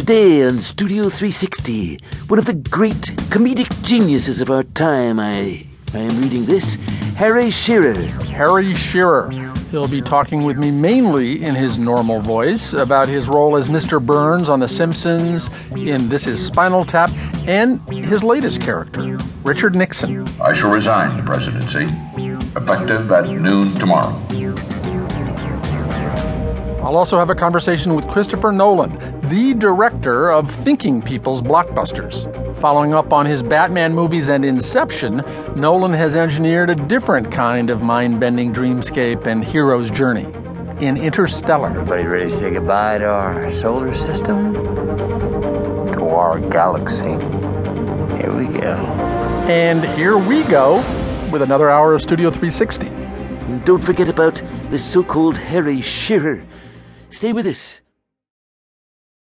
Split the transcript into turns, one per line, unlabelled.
Today on Studio 360, one of the great comedic geniuses of our time, I, I am reading this, Harry Shearer.
Harry Shearer. He'll be talking with me mainly in his normal voice about his role as Mr. Burns on The Simpsons, in This Is Spinal Tap, and his latest character, Richard Nixon.
I shall resign the presidency, effective at noon tomorrow.
I'll also have a conversation with Christopher Nolan, the director of Thinking People's blockbusters. Following up on his Batman movies and Inception, Nolan has engineered a different kind of mind bending dreamscape and hero's journey in Interstellar.
Everybody ready to say goodbye to our solar system? To our galaxy. Here we go.
And here we go with another hour of Studio 360.
And don't forget about the so called Harry Shearer. Stay with us.